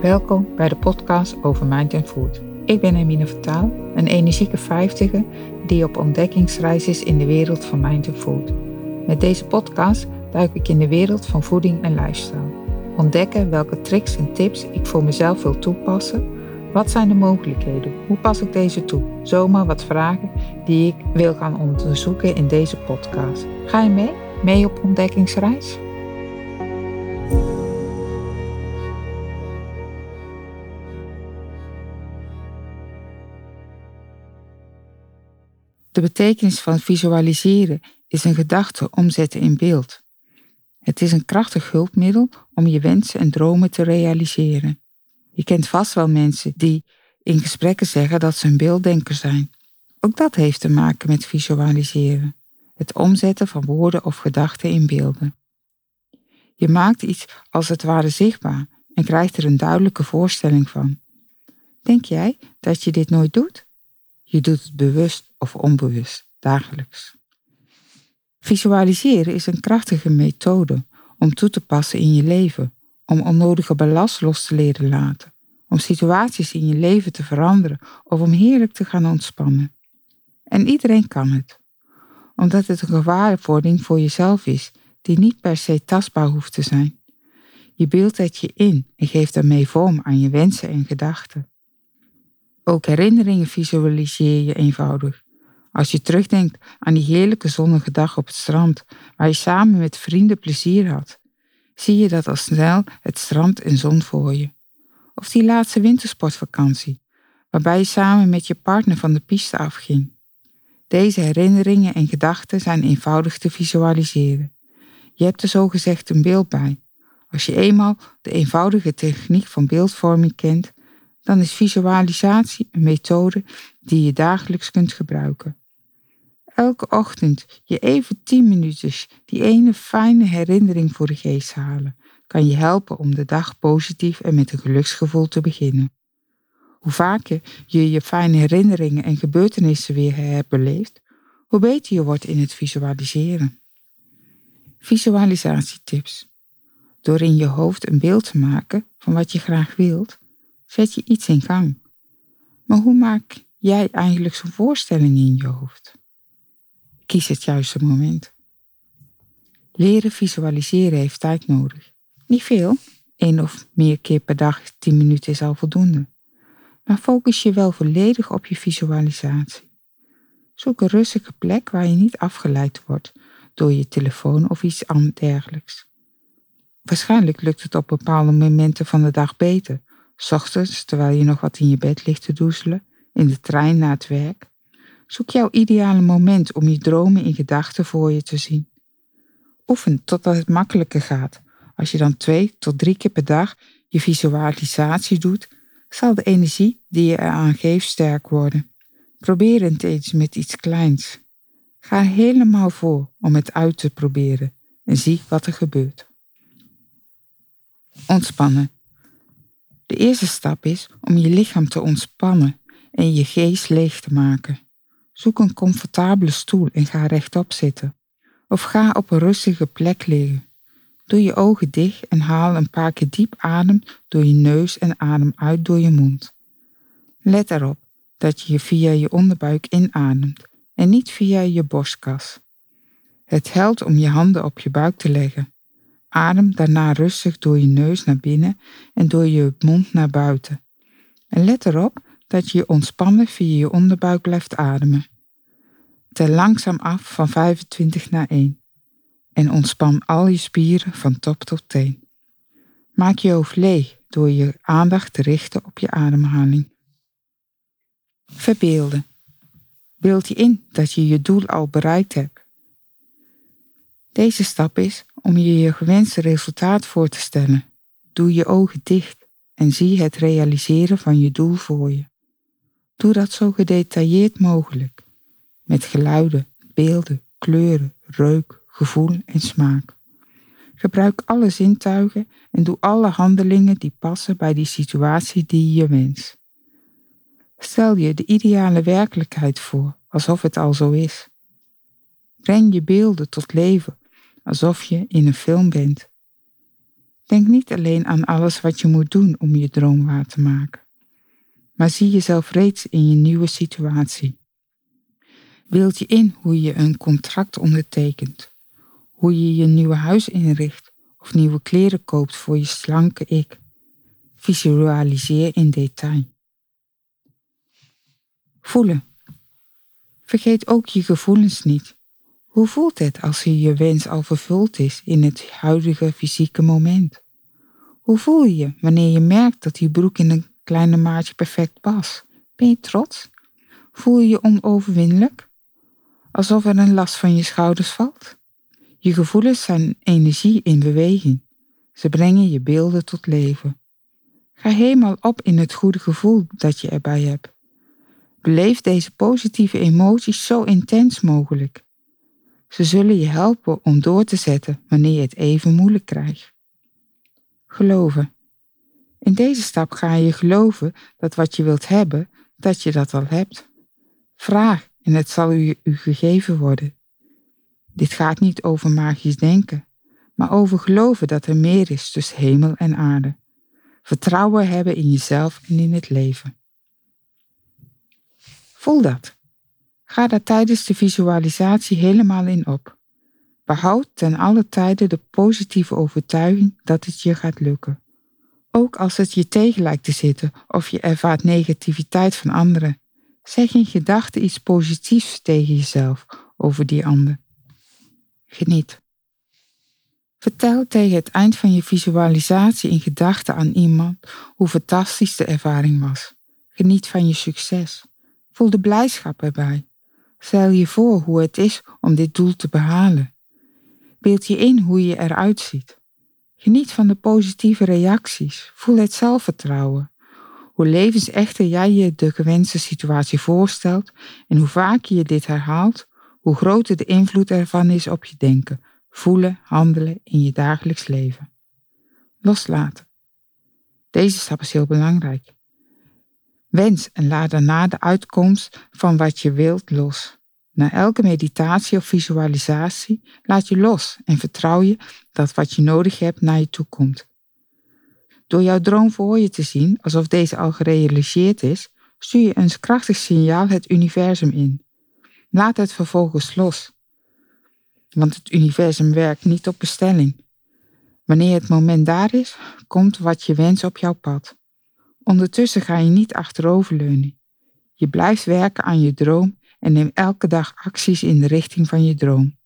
Welkom bij de podcast over Mind and Food. Ik ben Emine Vertaal, een energieke vijftiger die op ontdekkingsreis is in de wereld van Mind and Food. Met deze podcast duik ik in de wereld van voeding en lifestyle. Ontdekken welke tricks en tips ik voor mezelf wil toepassen. Wat zijn de mogelijkheden? Hoe pas ik deze toe? Zomaar wat vragen die ik wil gaan onderzoeken in deze podcast. Ga je mee? Mee op ontdekkingsreis? De betekenis van visualiseren is een gedachte omzetten in beeld. Het is een krachtig hulpmiddel om je wensen en dromen te realiseren. Je kent vast wel mensen die in gesprekken zeggen dat ze een beelddenker zijn. Ook dat heeft te maken met visualiseren. Het omzetten van woorden of gedachten in beelden. Je maakt iets als het ware zichtbaar en krijgt er een duidelijke voorstelling van. Denk jij dat je dit nooit doet? Je doet het bewust of onbewust, dagelijks. Visualiseren is een krachtige methode om toe te passen in je leven, om onnodige ballast los te leren laten, om situaties in je leven te veranderen of om heerlijk te gaan ontspannen. En iedereen kan het, omdat het een gewaarwording voor jezelf is die niet per se tastbaar hoeft te zijn. Je beeldt het je in en geeft daarmee vorm aan je wensen en gedachten. Ook herinneringen visualiseer je eenvoudig. Als je terugdenkt aan die heerlijke zonnige dag op het strand, waar je samen met vrienden plezier had, zie je dat al snel het strand en zon voor je. Of die laatste wintersportvakantie, waarbij je samen met je partner van de piste afging. Deze herinneringen en gedachten zijn eenvoudig te visualiseren. Je hebt er zogezegd een beeld bij. Als je eenmaal de eenvoudige techniek van beeldvorming kent, dan is visualisatie een methode die je dagelijks kunt gebruiken. Elke ochtend je even 10 minuutjes die ene fijne herinnering voor de geest halen, kan je helpen om de dag positief en met een geluksgevoel te beginnen. Hoe vaker je je fijne herinneringen en gebeurtenissen weer hebt beleefd, hoe beter je wordt in het visualiseren. Visualisatietips. Door in je hoofd een beeld te maken van wat je graag wilt, zet je iets in gang. Maar hoe maak jij eigenlijk zo'n voorstelling in je hoofd? Kies het juiste moment. Leren visualiseren heeft tijd nodig. Niet veel, één of meer keer per dag, tien minuten is al voldoende. Maar focus je wel volledig op je visualisatie. Zoek een rustige plek waar je niet afgeleid wordt door je telefoon of iets dergelijks. Waarschijnlijk lukt het op bepaalde momenten van de dag beter, ochtends terwijl je nog wat in je bed ligt te doezelen, in de trein naar het werk. Zoek jouw ideale moment om je dromen in gedachten voor je te zien. Oefen totdat het makkelijker gaat. Als je dan twee tot drie keer per dag je visualisatie doet, zal de energie die je eraan geeft sterk worden. Probeer het eens met iets kleins. Ga helemaal voor om het uit te proberen en zie wat er gebeurt. Ontspannen. De eerste stap is om je lichaam te ontspannen en je geest leeg te maken. Zoek een comfortabele stoel en ga rechtop zitten. Of ga op een rustige plek liggen. Doe je ogen dicht en haal een paar keer diep adem door je neus en adem uit door je mond. Let erop dat je via je onderbuik inademt en niet via je borstkas. Het helpt om je handen op je buik te leggen. Adem daarna rustig door je neus naar binnen en door je mond naar buiten. En let erop dat je ontspannen via je onderbuik blijft ademen. Tel langzaam af van 25 naar 1 en ontspan al je spieren van top tot teen. Maak je hoofd leeg door je aandacht te richten op je ademhaling. Verbeelden. Beeld je in dat je je doel al bereikt hebt. Deze stap is om je je gewenste resultaat voor te stellen. Doe je ogen dicht en zie het realiseren van je doel voor je. Doe dat zo gedetailleerd mogelijk, met geluiden, beelden, kleuren, reuk, gevoel en smaak. Gebruik alle zintuigen en doe alle handelingen die passen bij die situatie die je wenst. Stel je de ideale werkelijkheid voor, alsof het al zo is. Breng je beelden tot leven, alsof je in een film bent. Denk niet alleen aan alles wat je moet doen om je droom waar te maken, maar zie jezelf reeds in je nieuwe situatie. Beeld je in hoe je een contract ondertekent, hoe je je nieuwe huis inricht of nieuwe kleren koopt voor je slanke ik. Visualiseer in detail. Voelen. Vergeet ook je gevoelens niet. Hoe voelt het als je wens al vervuld is in het huidige fysieke moment? Hoe voel je je wanneer je merkt dat die broek in een kleine maatje perfect past? Ben je trots? Voel je je onoverwinnelijk? Alsof er een last van je schouders valt? Je gevoelens zijn energie in beweging. Ze brengen je beelden tot leven. Ga helemaal op in het goede gevoel dat je erbij hebt. Beleef deze positieve emoties zo intens mogelijk. Ze zullen je helpen om door te zetten wanneer je het even moeilijk krijgt. Geloven. In deze stap ga je geloven dat wat je wilt hebben, dat je dat al hebt. Vraag en het zal u, gegeven worden. Dit gaat niet over magisch denken, maar over geloven dat er meer is tussen hemel en aarde. Vertrouwen hebben in jezelf en in het leven. Voel dat. Ga daar tijdens de visualisatie helemaal in op. Behoud ten alle tijde de positieve overtuiging dat het je gaat lukken. Ook als het je tegen lijkt te zitten of je ervaart negativiteit van anderen, zeg in gedachten iets positiefs tegen jezelf over die ander. Geniet. Vertel tegen het eind van je visualisatie in gedachten aan iemand hoe fantastisch de ervaring was. Geniet van je succes. Voel de blijdschap erbij. Stel je voor hoe het is om dit doel te behalen. Beeld je in hoe je eruit ziet. Geniet van de positieve reacties. Voel het zelfvertrouwen. Hoe levensechter jij je de gewenste situatie voorstelt en hoe vaker je dit herhaalt, hoe groter de invloed ervan is op je denken, voelen, handelen in je dagelijks leven. Loslaten. Deze stap is heel belangrijk. Wens en laat daarna de uitkomst van wat je wilt los. Na elke meditatie of visualisatie laat je los en vertrouw je dat wat je nodig hebt naar je toe komt. Door jouw droom voor je te zien alsof deze al gerealiseerd is, stuur je een krachtig signaal het universum in. Laat het vervolgens los. Want het universum werkt niet op bestelling. Wanneer het moment daar is, komt wat je wens op jouw pad. Ondertussen ga je niet achteroverleunen. Je blijft werken aan je droom en neem elke dag acties in de richting van je droom.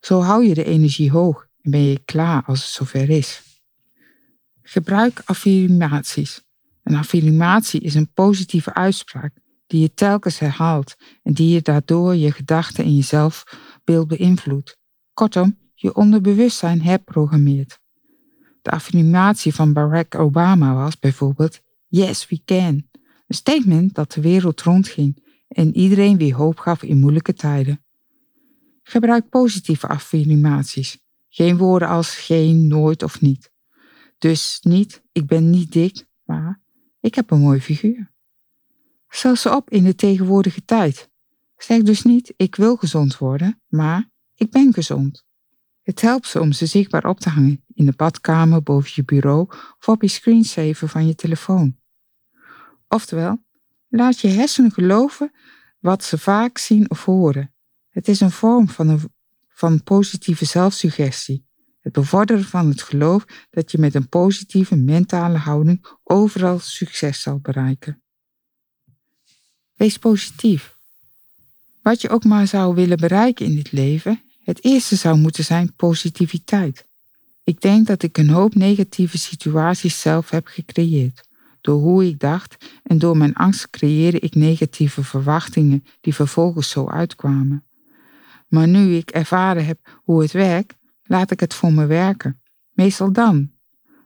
Zo hou je de energie hoog en ben je klaar als het zover is. Gebruik affirmaties. Een affirmatie is een positieve uitspraak die je telkens herhaalt en die je daardoor je gedachten en je zelfbeeld beïnvloedt. Kortom, je onderbewustzijn herprogrammeert. De affirmatie van Barack Obama was bijvoorbeeld Yes, we can. Een statement dat de wereld rondging en iedereen weer hoop gaf in moeilijke tijden. Gebruik positieve affirmaties. Geen woorden als geen, nooit of niet. Dus niet, ik ben niet dik, maar ik heb een mooi figuur. Stel ze op in de tegenwoordige tijd. Zeg dus niet, ik wil gezond worden, maar ik ben gezond. Het helpt ze om ze zichtbaar op te hangen in de badkamer, boven je bureau of op je screensaver van je telefoon. Oftewel, laat je hersenen geloven wat ze vaak zien of horen. Het is een vorm van, een, van positieve zelfsuggestie. Het bevorderen van het geloof dat je met een positieve mentale houding overal succes zal bereiken. Wees positief. Wat je ook maar zou willen bereiken in dit leven, het eerste zou moeten zijn positiviteit. Ik denk dat ik een hoop negatieve situaties zelf heb gecreëerd. Door hoe ik dacht en door mijn angst creëerde ik negatieve verwachtingen die vervolgens zo uitkwamen. Maar nu ik ervaren heb hoe het werkt, laat ik het voor me werken. Meestal dan,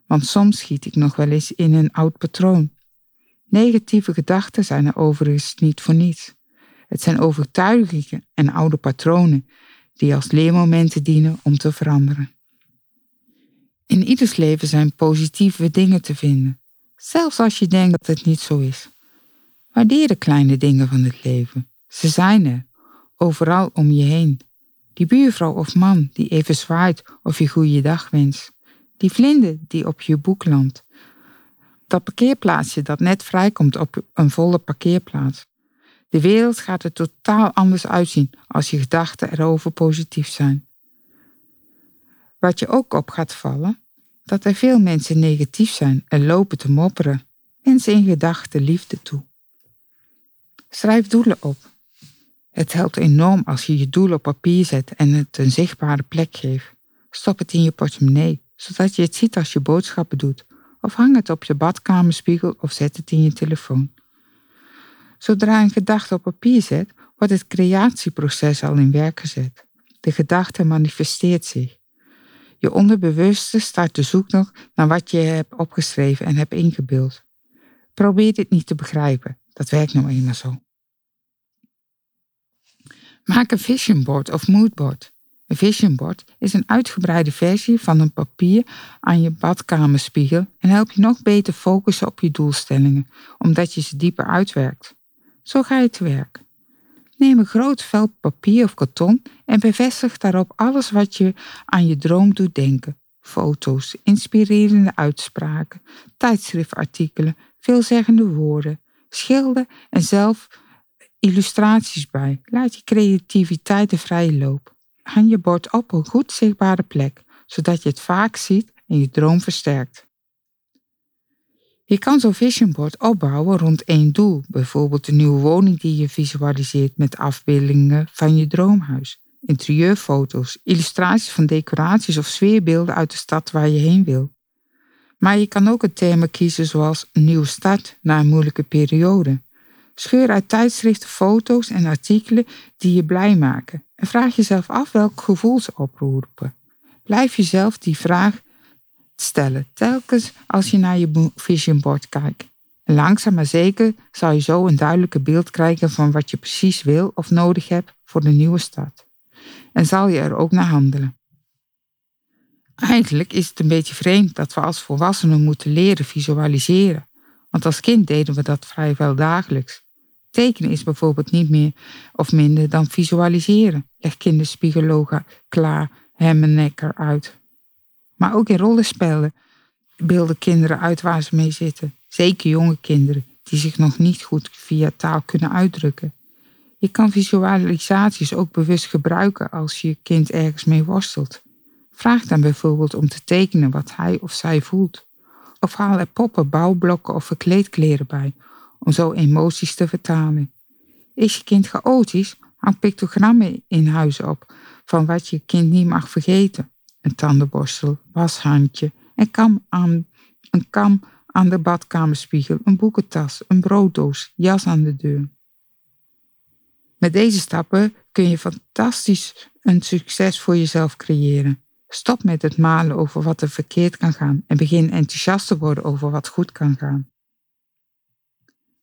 want soms schiet ik nog wel eens in een oud patroon. Negatieve gedachten zijn er overigens niet voor niets. Het zijn overtuigingen en oude patronen die als leermomenten dienen om te veranderen. In ieders leven zijn positieve dingen te vinden, zelfs als je denkt dat het niet zo is. Waardeer de kleine dingen van het leven. Ze zijn er, overal om je heen. Die buurvrouw of man die even zwaait of je goede dag wenst. Die vlinder die op je boek landt. Dat parkeerplaatsje dat net vrijkomt op een volle parkeerplaats. De wereld gaat er totaal anders uitzien als je gedachten erover positief zijn. Wat je ook op gaat vallen, dat er veel mensen negatief zijn en lopen te mopperen, mensen in gedachten liefde toe. Schrijf doelen op. Het helpt enorm als je je doel op papier zet en het een zichtbare plek geeft. Stop het in je portemonnee, zodat je het ziet als je boodschappen doet, of hang het op je badkamerspiegel of zet het in je telefoon. Zodra een gedachte op papier zet, wordt het creatieproces al in werk gezet. De gedachte manifesteert zich. Je onderbewuste start de zoektocht naar wat je hebt opgeschreven en hebt ingebeeld. Probeer dit niet te begrijpen, dat werkt nou eenmaal zo. Maak een vision board of moodboard. Een vision board is een uitgebreide versie van een papier aan je badkamerspiegel en helpt je nog beter focussen op je doelstellingen, omdat je ze dieper uitwerkt. Zo ga je te werk. Neem een groot vel papier of karton en bevestig daarop alles wat je aan je droom doet denken. Foto's, inspirerende uitspraken, tijdschriftartikelen, veelzeggende woorden, schilder en zelf illustraties bij. Laat je creativiteit de vrije loop. Hang je bord op een goed zichtbare plek, zodat je het vaak ziet en je droom versterkt. Je kan zo'n vision board opbouwen rond één doel, bijvoorbeeld een nieuwe woning die je visualiseert met afbeeldingen van je droomhuis, interieurfoto's, illustraties van decoraties of sfeerbeelden uit de stad waar je heen wil. Maar je kan ook een thema kiezen zoals een nieuwe start na een moeilijke periode. Scheur uit tijdschriften foto's en artikelen die je blij maken en vraag jezelf af welk gevoel ze oproepen. Blijf jezelf die vraag stellen, telkens als je naar je vision board kijkt. En langzaam maar zeker zal je zo een duidelijker beeld krijgen van wat je precies wil of nodig hebt voor de nieuwe start. En zal je er ook naar handelen. Eigenlijk is het een beetje vreemd dat we als volwassenen moeten leren visualiseren, want als kind deden we dat vrijwel dagelijks. Tekenen is bijvoorbeeld niet meer of minder dan visualiseren. Leg kinderspiegologa klaar, nekker uit. Maar ook in rollenspellen beelden kinderen uit waar ze mee zitten. Zeker jonge kinderen die zich nog niet goed via taal kunnen uitdrukken. Je kan visualisaties ook bewust gebruiken als je kind ergens mee worstelt. Vraag dan bijvoorbeeld om te tekenen wat hij of zij voelt. Of haal er poppen, bouwblokken of verkleedkleren bij, om zo emoties te vertalen. Is je kind chaotisch, hang pictogrammen in huis op van wat je kind niet mag vergeten een tandenborstel, washandje, en kam aan, een kam aan de badkamerspiegel, een boekentas, een brooddoos, jas aan de deur. Met deze stappen kun je fantastisch een succes voor jezelf creëren. Stop met het malen over wat er verkeerd kan gaan en begin enthousiast te worden over wat goed kan gaan.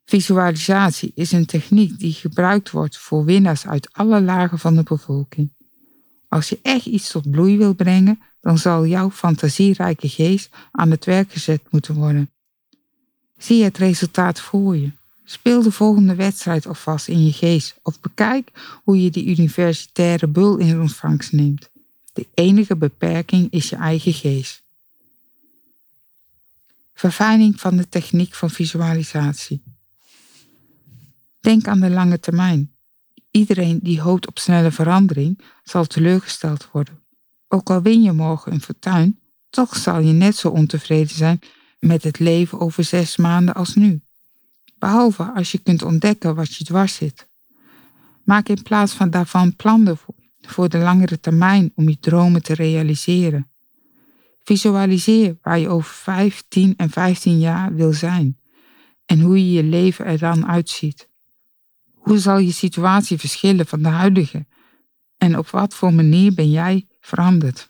Visualisatie is een techniek die gebruikt wordt voor winnaars uit alle lagen van de bevolking. Als je echt iets tot bloei wil brengen, dan zal jouw fantasierijke geest aan het werk gezet moeten worden. Zie het resultaat voor je. Speel de volgende wedstrijd alvast in je geest of bekijk hoe je die universitaire bul in ontvangst neemt. De enige beperking is je eigen geest. Verfijning van de techniek van visualisatie. Denk aan de lange termijn. Iedereen die hoopt op snelle verandering zal teleurgesteld worden. Ook al win je morgen een fortuin, toch zal je net zo ontevreden zijn met het leven over zes maanden als nu. Behalve als je kunt ontdekken wat je dwars zit. Maak in plaats van daarvan plannen voor de langere termijn om je dromen te realiseren. Visualiseer waar je over 5, 10 en 15 jaar wil zijn en hoe je je leven er dan uitziet. Hoe zal je situatie verschillen van de huidige? En op wat voor manier ben jij veranderd?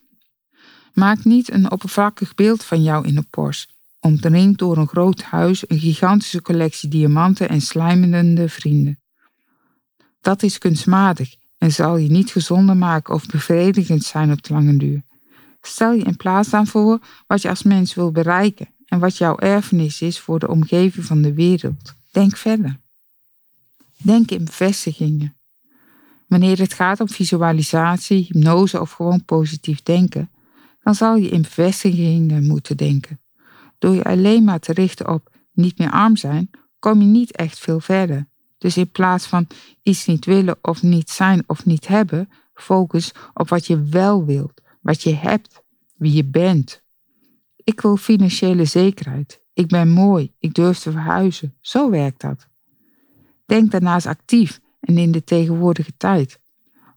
Maak niet een oppervlakkig beeld van jou in een Porsche, omringd door een groot huis, een gigantische collectie diamanten en slijmende vrienden. Dat is kunstmatig en zal je niet gezonder maken of bevredigend zijn op de lange duur. Stel je in plaats dan voor wat je als mens wil bereiken en wat jouw erfenis is voor de omgeving van de wereld. Denk verder. Denk in bevestigingen. Wanneer het gaat om visualisatie, hypnose of gewoon positief denken, dan zal je in bevestigingen moeten denken. Door je alleen maar te richten op niet meer arm zijn, kom je niet echt veel verder. Dus in plaats van iets niet willen of niet zijn of niet hebben, focus op wat je wel wilt, wat je hebt, wie je bent. Ik wil financiële zekerheid. Ik ben mooi. Ik durf te verhuizen. Zo werkt dat. Denk daarnaast actief en in de tegenwoordige tijd.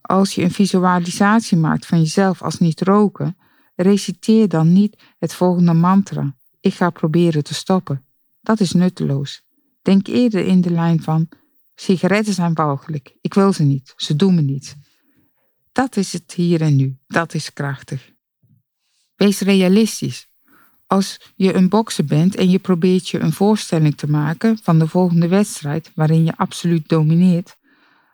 Als je een visualisatie maakt van jezelf als niet roken, reciteer dan niet het volgende mantra. Ik ga proberen te stoppen. Dat is nutteloos. Denk eerder in de lijn van sigaretten zijn walgelijk. Ik wil ze niet. Ze doen me niets. Dat is het hier en nu. Dat is krachtig. Wees realistisch. Als je een bokser bent en je probeert je een voorstelling te maken van de volgende wedstrijd waarin je absoluut domineert,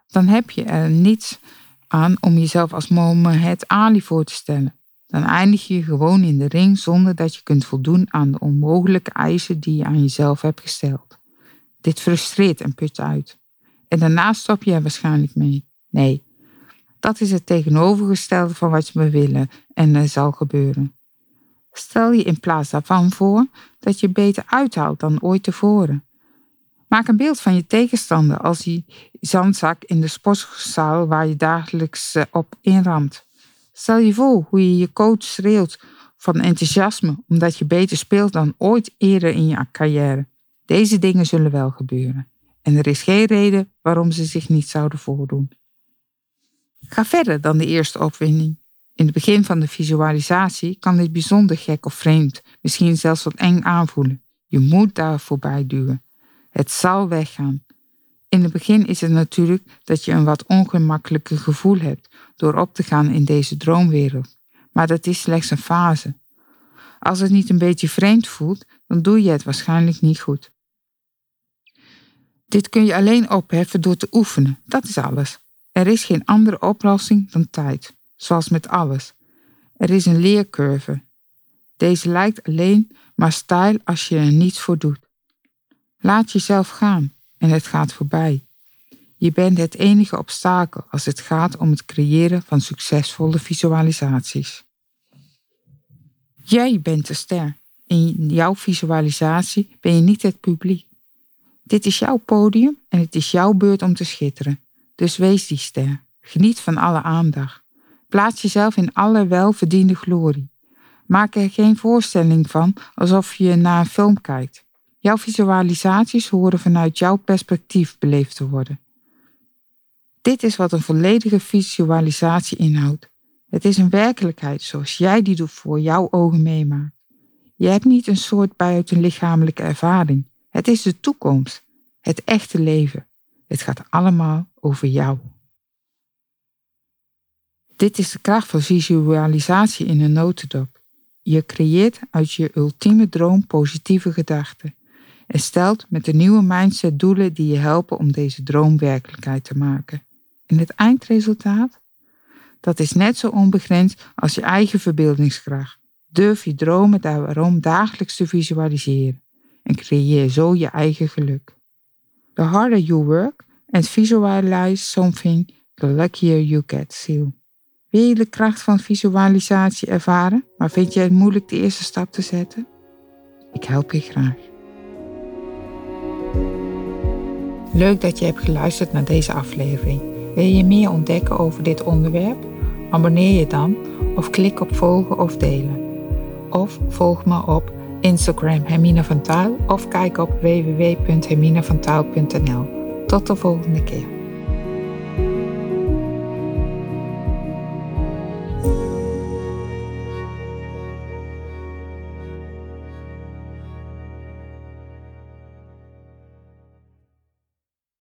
dan heb je er niets aan om jezelf als Mohammed Ali voor te stellen. Dan eindig je gewoon in de ring zonder dat je kunt voldoen aan de onmogelijke eisen die je aan jezelf hebt gesteld. Dit frustreert en put uit. En daarna stop je er waarschijnlijk mee. Nee, dat is het tegenovergestelde van wat we willen en er zal gebeuren. Stel je in plaats daarvan voor dat je beter uithaalt dan ooit tevoren. Maak een beeld van je tegenstander als die zandzak in de sportzaal waar je dagelijks eh, op inramt. Stel je voor hoe je je coach schreeuwt van enthousiasme omdat je beter speelt dan ooit eerder in je carrière. Deze dingen zullen wel gebeuren. En er is geen reden waarom ze zich niet zouden voordoen. Ga verder dan de eerste opwinding. In het begin van de visualisatie kan dit bijzonder gek of vreemd, misschien zelfs wat eng aanvoelen. Je moet daar voorbij duwen. Het zal weggaan. In het begin is het natuurlijk dat je een wat ongemakkelijker gevoel hebt door op te gaan in deze droomwereld. Maar dat is slechts een fase. Als het niet een beetje vreemd voelt, dan doe je het waarschijnlijk niet goed. Dit kun je alleen opheffen door te oefenen, dat is alles. Er is geen andere oplossing dan tijd, zoals met alles. Er is een leercurve. Deze lijkt alleen maar stijl als je er niets voor doet. Laat jezelf gaan en het gaat voorbij. Je bent het enige obstakel als het gaat om het creëren van succesvolle visualisaties. Jij bent de ster. In jouw visualisatie ben je niet het publiek. Dit is jouw podium en het is jouw beurt om te schitteren. Dus wees die ster. Geniet van alle aandacht. Plaats jezelf in alle welverdiende glorie. Maak er geen voorstelling van alsof je naar een film kijkt. Jouw visualisaties horen vanuit jouw perspectief beleefd te worden. Dit is wat een volledige visualisatie inhoudt. Het is een werkelijkheid zoals jij die voor jouw ogen meemaakt. Je hebt niet een soort buitenlichamelijke ervaring. Het is de toekomst, het echte leven. Het gaat allemaal over jou. Dit is de kracht van visualisatie in een notendop. Je creëert uit je ultieme droom positieve gedachten en stelt met de nieuwe mindset doelen die je helpen om deze droom werkelijkheid te maken. En het eindresultaat? Dat is net zo onbegrensd als je eigen verbeeldingskracht. Durf je dromen daarom dagelijks te visualiseren en creëer zo je eigen geluk. The harder you work and visualize something, the luckier you get, Seal. Wil je de kracht van visualisatie ervaren, maar vind je het moeilijk de eerste stap te zetten? Ik help je graag. Leuk dat je hebt geluisterd naar deze aflevering. Wil je meer ontdekken over dit onderwerp? Abonneer je dan of klik op volgen of delen. Of volg me op Instagram Hermine van Taal of kijk op www.herminevantaal.nl. Tot de volgende keer.